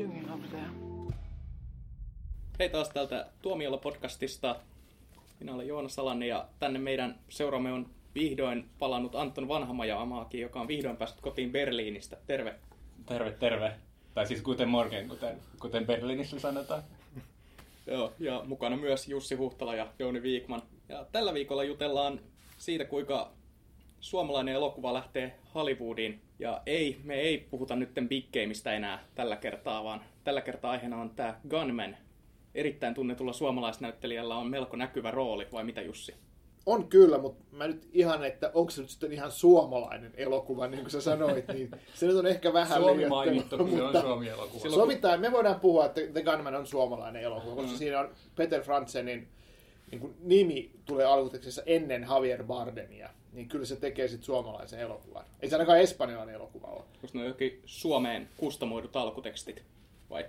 you doing over there? Hei taas täältä Tuomiolla podcastista. Minä olen Joona Salani ja tänne meidän seuraamme on vihdoin palannut Anton Vanhamaja Amaaki, joka on vihdoin päässyt kotiin Berliinistä. Terve. Terve, terve. Tai siis kuten morgen, kuten, kuten Berliinissä sanotaan. Joo, ja mukana myös Jussi Huhtala ja Jouni Viikman. Ja tällä viikolla jutellaan siitä, kuinka suomalainen elokuva lähtee Hollywoodiin. Ja ei, me ei puhuta nyt Big Gameista enää tällä kertaa, vaan tällä kertaa aiheena on tämä Gunman. Erittäin tunnetulla suomalaisnäyttelijällä on melko näkyvä rooli, vai mitä Jussi? On kyllä, mutta mä nyt ihan, että onko se nyt sitten ihan suomalainen elokuva, niin kuin sä sanoit, niin se nyt on ehkä vähän Suomi mainittu, kun se on mutta Suomi-elokuva. Silloin- Sovitaan, me voidaan puhua, että The Gunman on suomalainen elokuva, koska Mm. siinä on Peter Frantzenin niin kuin nimi tulee alkutekstissä ennen Javier Bardemia, niin kyllä se tekee sitten suomalaisen elokuvan. Ei se ainakaan espanjalainen elokuva ole. Koska ne on jokin Suomeen kustomoidut alkutekstit, vai?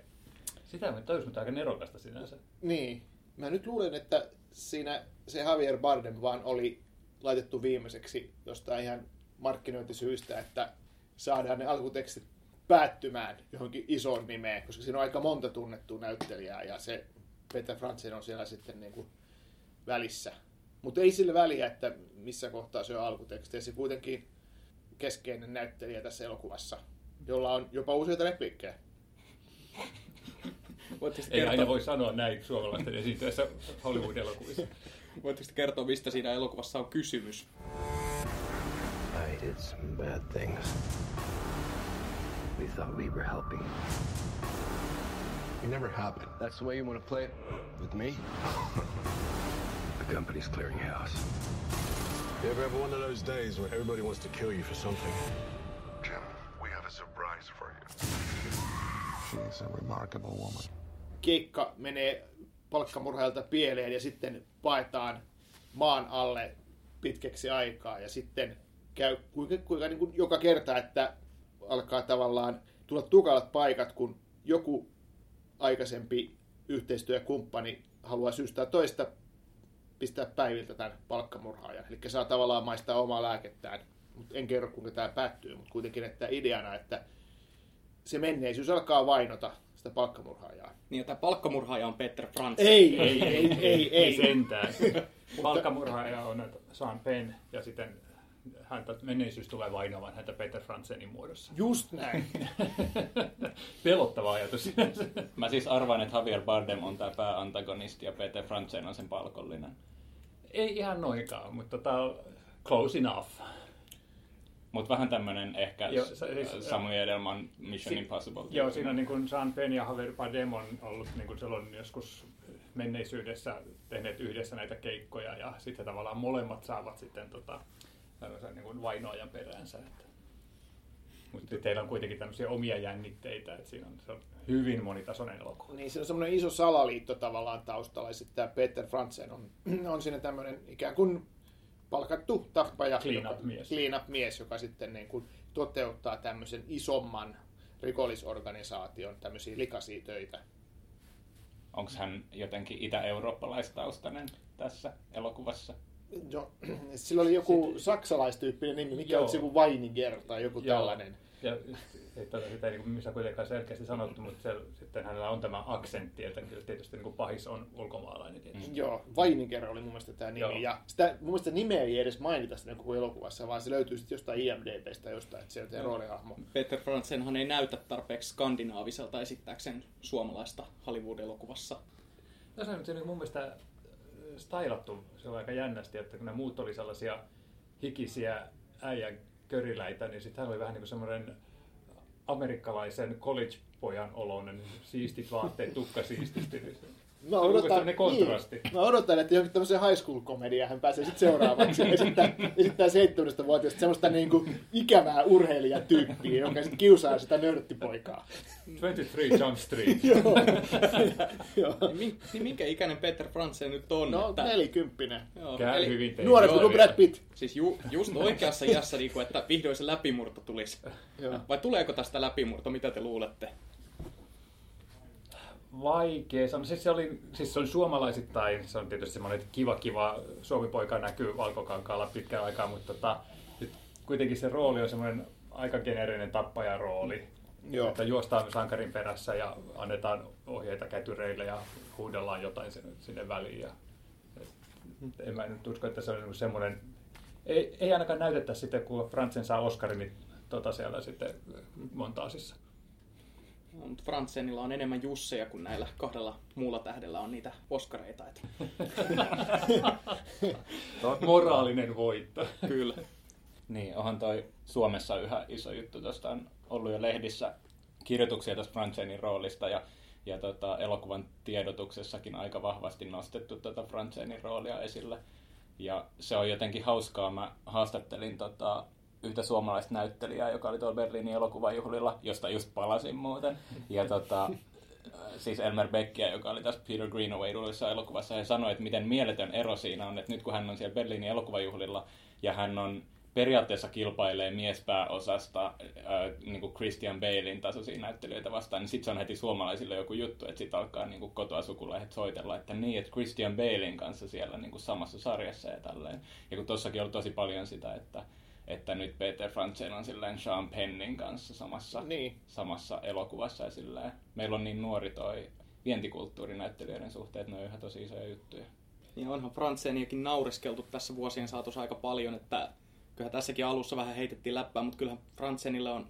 Sitä tajus, mutta aika nerokasta sinänsä. Niin. Mä nyt luulen, että siinä se Javier Bardem vaan oli laitettu viimeiseksi jostain ihan markkinointisyistä, että saadaan ne alkutekstit päättymään johonkin isoon nimeen, koska siinä on aika monta tunnettua näyttelijää ja se Peter Frantzen on siellä sitten niin kuin välissä. Mutta ei sillä väliä, että missä kohtaa se on alkuteksti. Ja se kuitenkin keskeinen näyttelijä tässä elokuvassa, jolla on jopa useita repliikkejä. Voitteko Ei aina kertoa, voi sanoa näin suomalaisten esiintyessä Hollywood-elokuvissa. voitteko te kertoa, mistä siinä elokuvassa on kysymys? I did some bad things. We thought we were helping. It never happened. That's the way you want to play it? With me? The company's clearing house. You ever have one of those days where everybody wants to kill you for something? Jim, we have a surprise for you. She's a remarkable woman. keikka menee palkkamurhailta pieleen ja sitten paetaan maan alle pitkäksi aikaa ja sitten käy kuinka, kuinka niin kuin joka kerta, että alkaa tavallaan tulla tukalat paikat, kun joku aikaisempi yhteistyökumppani haluaa syystää toista pistää päiviltä tämän palkkamurhaajan. Eli saa tavallaan maistaa omaa lääkettään. Mutta en kerro, kuinka tämä päättyy, mutta kuitenkin että ideana, että se menneisyys alkaa vainota sitä palkkamurhaajaa. Niin, ja tämä palkkamurhaaja on Peter Franz. Ei, ei, ei, ei, Ei ei. sentään. Palkkamurhaaja on Sean Penn ja sitten häntä menneisyys tulee vainoamaan häntä Peter Franzenin muodossa. Just näin. Pelottava ajatus. Mä siis arvaan, että Javier Bardem on tää pääantagonisti ja Peter Franzen on sen palkollinen. Ei ihan noinkaan, mutta tota, close enough. Mutta vähän tämmönen ehkä Joo, Joo, se- siis- Samuel Edelman Mission Si- Impossible. Joo, siinä on niin kuin Sean Penn ja Javier Bardem on ollut niin kuin silloin joskus menneisyydessä tehneet yhdessä näitä keikkoja ja sitten tavallaan molemmat saavat sitten tota, niin kuin vainoajan peräänsä. Että. Mutta teillä on kuitenkin tämmöisiä omia jännitteitä, että siinä on, se on hyvin monitasoinen elokuva. Niin se on semmoinen iso salaliitto tavallaan taustalla. Ja sitten tämä Peter Frantzen on, on siinä tämmöinen ikään kuin palkattu tappaja. Clean joka- up mies. Clean up mies, joka sitten niin kuin toteuttaa tämmöisen isomman rikollisorganisaation tämmöisiä likaisia töitä. Onko hän jotenkin itä-eurooppalaistaustainen tässä elokuvassa? Jo, sillä oli joku saksalaistyyppinen nimi, mikä Joo. on se joku Weininger tai joku Joo. tällainen. Ja että sitä ei niin missään kuitenkaan selkeästi sanottu, mutta se, sitten hänellä on tämä aksentti, että kyllä tietysti niin kuin pahis on ulkomaalainen tietysti. Joo, Weininger oli mun mielestä tämä nimi. Joo. Ja sitä, mun mielestä nimeä ei edes mainita siinä koko elokuvassa, vaan se löytyy sitten jostain IMDBstä jostain, että se on tämä roolihahmo. Peter Franzenhan ei näytä tarpeeksi skandinaaviselta esittääkseen suomalaista Hollywood-elokuvassa. Tässä on nyt se, niin mun mielestä stylattu se on aika jännästi, että kun ne muut oli sellaisia hikisiä äijän köriläitä, niin sitten hän oli vähän niin kuin semmoinen amerikkalaisen college-pojan oloinen, siistit vaatteet, tukka siististi. Mä odotan, ne kontrasti. Niin, mä odotan, että johonkin tämmöiseen high school komediaan hän pääsee sitten seuraavaksi. esittää, esittää 17-vuotiaasta semmoista niinku ikävää urheilijatyyppiä, joka sitten kiusaa sitä nörttipoikaa. 23 Jump Street. Joo. Joo. Niin, niin minkä ikäinen Peter Franzen nyt on? No, että, nelikymppinen. joo, Käy eli- hyvin tein. Nuorempi kuin Brad Pitt. Siis ju, just oikeassa iässä, niin kuin, että vihdoin se läpimurto tulisi. Joo. Vai tuleeko tästä läpimurto? Mitä te luulette? Vaikea. Se on, siis se, oli, siis se on suomalaisittain, se on tietysti semmoinen kiva kiva suomipoika näkyy valkokankaalla pitkään aikaa, mutta tota, nyt kuitenkin se rooli on semmoinen aika geneerinen tappajan rooli. Joo. Että juostaan sankarin perässä ja annetaan ohjeita kätyreille ja huudellaan jotain sinne, sinne väliin. Ja, et, en mä nyt usko, että se on niinku semmoinen... Ei, ei ainakaan näytetä sitten, kun Fransen saa Oscarin, niin tota siellä sitten montaasissa. Mutta Fransenilla on enemmän Jusseja kuin näillä kahdella muulla tähdellä on niitä Oscareita. Että Moraalinen voitto. kyllä. Niin, onhan toi Suomessa yhä iso juttu. Tuosta on ollut jo lehdissä kirjoituksia tästä Franzenin roolista ja, ja tota, elokuvan tiedotuksessakin aika vahvasti nostettu tätä Franzenin roolia esille. Ja se on jotenkin hauskaa. Mä haastattelin tota, yhtä suomalaista näyttelijää, joka oli tuolla Berliinin elokuvajuhlilla, josta just palasin muuten. Ja tota, siis Elmer Beckia, joka oli tässä Peter Greenaway elokuvassa, ja sanoi, että miten mieletön ero siinä on, että nyt kun hän on siellä Berliinin elokuvajuhlilla, ja hän on periaatteessa kilpailee miespääosasta äh, niin kuin Christian Balein tasoisia näyttelijöitä vastaan, niin sitten se on heti suomalaisille joku juttu, että sitten alkaa niin kuin kotoa sukulaiset soitella, että niin, että Christian Balein kanssa siellä niin kuin samassa sarjassa ja tälleen. Ja kun tossakin on tosi paljon sitä, että, että nyt Peter Frantzen on silleen Sean Pennin kanssa samassa, Niin. samassa elokuvassa ja silleen. Meillä on niin nuori toi vientikulttuurinäyttelijöiden suhteen, että ne on yhä tosi isoja juttuja. Niin onhan Franzeniakin naureskeltu tässä vuosien saatossa aika paljon, että kyllähän tässäkin alussa vähän heitettiin läppää, mutta kyllähän Franzenilla on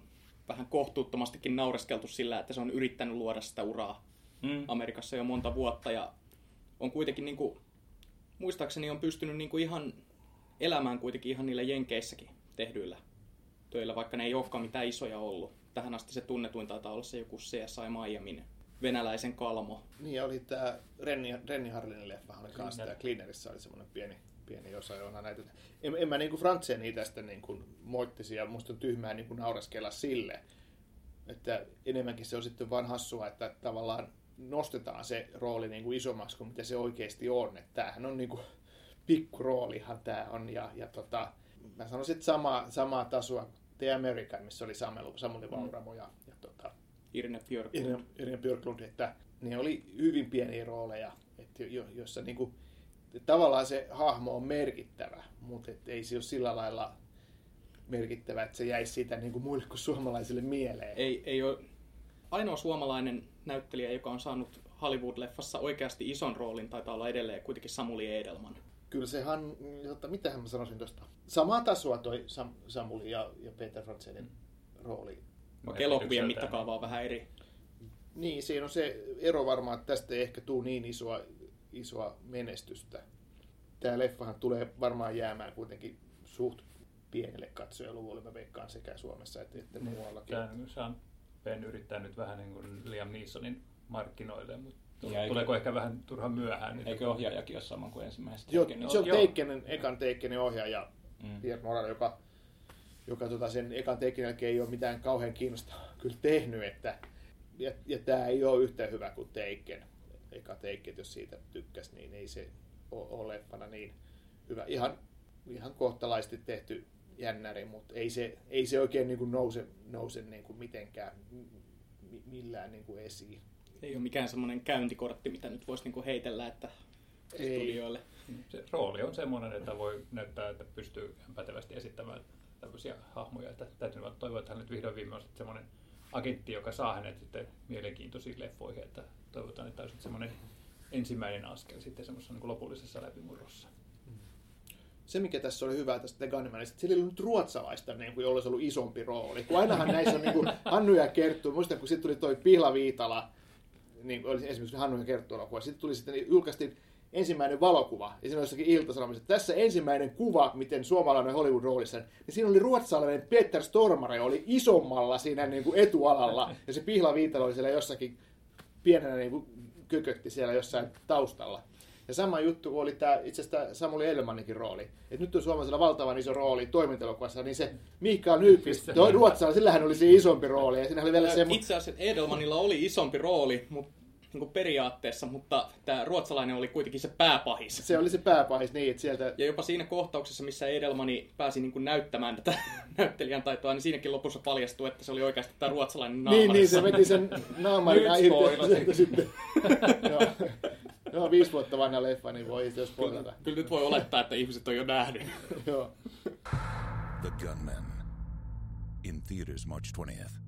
vähän kohtuuttomastikin naureskeltu sillä, että se on yrittänyt luoda sitä uraa Mm. Amerikassa jo monta vuotta ja on kuitenkin niin kuin, muistaakseni on pystynyt niin kuin ihan elämään kuitenkin ihan niillä Jenkeissäkin tehdyillä töillä, vaikka ne ei olekaan mitään isoja ollut. Tähän asti se tunnetuin taitaa olla se joku CSI Miamin venäläisen kalmo. Niin ja oli tämä Renni, Renni Harlinin leffa oli kanssa, ja Cleanerissä oli semmoinen pieni, pieni osa, jona näitä. En, en mä niinku Franzenia tästä niinku moittisi, ja musta on tyhmää niinku naureskella sille, että enemmänkin se on sitten vaan hassua, että tavallaan nostetaan se rooli niinku isommaksi kuin mitä se oikeasti on. Että tämähän on niinku pikkuroolihan tämä on, ja, ja tota, mä sanoisin, että sama, samaa tasoa The American, missä oli Samuel, Samuli Vauramo ja, ja tota, Irne Björk. Irene, Irene Björklund, että ne oli hyvin pieniä rooleja, että jo, jossa niinku, tavallaan se hahmo on merkittävä, mutta et ei se ole sillä lailla merkittävä, että se jäisi siitä niinku muille kuin suomalaisille mieleen. Ei, ei ole ainoa suomalainen näyttelijä, joka on saanut Hollywood-leffassa oikeasti ison roolin, taitaa olla edelleen kuitenkin Samuli Edelman. Kyllä sehän, jotta, mitähän mä sanoisin tuosta. Samaa tasoa toi Sam, Samuli ja, ja Peter Franzenin rooli. Vaikka elokuvien mittakaava on vähän eri. Niin, siinä on se ero varmaan, että tästä ei ehkä tule niin isoa, isoa menestystä. Tämä leffahan tulee varmaan jäämään kuitenkin suht pienelle katsojaluvulle, mä veikkaan sekä Suomessa että, että muuallakin. Tämä Sean Penn yrittää nyt vähän niin kuin Liam Neesonin markkinoille, mutta Ja tuleeko ehkä vähän turhan myöhään nyt? Eikö ohjaajakin ole sama kuin ensimmäisestä? Joo, Taken? se on Joo. Teikkenen, ekan Teikkenin ohjaaja Mm. Pierre Moral, joka, joka tota sen ekan Teikkenin jälkeen ei ole mitään kauhean kiinnostavaa kyllä tehnyt, että, ja, ja tämä ei ole yhtä hyvä kuin Teikken. Eka Teikken, jos siitä tykkäs, niin ei se ole, ole leffana niin hyvä. Ihan, ihan kohtalaisesti tehty jännäri, mutta ei se, ei se oikein niin kuin nouse, nouse niin kuin mitenkään mi- millään niin kuin esiin. Ei ole mikään semmoinen käyntikortti, mitä nyt voisi niinku heitellä, että Ei. studioille. Se rooli on semmoinen, että voi näyttää, että pystyy pätevästi esittämään tämmöisiä hahmoja. Että täytyy vaan toivoa, että hän nyt vihdoin viimein on semmoinen agentti, joka saa hänet sitten mielenkiintoisiin leffoihin. Että toivotaan, että tämä olisi semmoinen ensimmäinen askel sitten semmoisessa niin lopullisessa läpimurrossa. se, mikä tässä oli hyvä tästä The Gunmanista, että sillä ei ollut nyt ruotsalaista, niin kuin, jolla olisi ollut isompi rooli. Kun ainahan näissä on niin kuin, Hannu ja Kerttu, muistan kun sitten tuli toi Pihla Viitala, niin kuin oli esimerkiksi Kerttu elokuva, sitten tuli sitten, niin julkaistiin ensimmäinen valokuva, ja siinä oli jossakin iltasanomissa, että tässä ensimmäinen kuva, miten suomalainen Hollywood-roolissa, niin siinä oli ruotsalainen Peter Stormare, oli isommalla siinä niin kuin etualalla, ja se Pihla Viitala oli siellä jossakin pienenä niin kuin kökötti siellä jossain taustalla. Ja sama juttu oli tämä itse asiassa Samuli Edelmannikin rooli. Et nyt on suomalaisella valtavan iso rooli toimintalokuvassa, niin se Mikael Nyqvist, toi ruotsalainen, sillä hän oli siinä isompi rooli. Ja siinä oli vielä se, Itse asiassa Edelmanilla oli isompi rooli mut, niin periaatteessa, mutta tämä ruotsalainen oli kuitenkin se pääpahis. se oli se pääpahis niin, että sieltä Ja jopa siinä kohtauksessa, missä Edelmani pääsi niin kuin näyttämään tätä näyttelijän taitoa, niin siinäkin lopussa paljastui, että se oli oikeasti tämä ruotsalainen Niin, niin, se veti sen naamarin Nyt irti sitten. Joo. Viisi vuotta vanha leffa, niin voi itse asiassa Kyllä, kyllä nyt voi olettaa, että ihmiset on jo nähnyt. Joo. The Gunman. In theaters March 20th.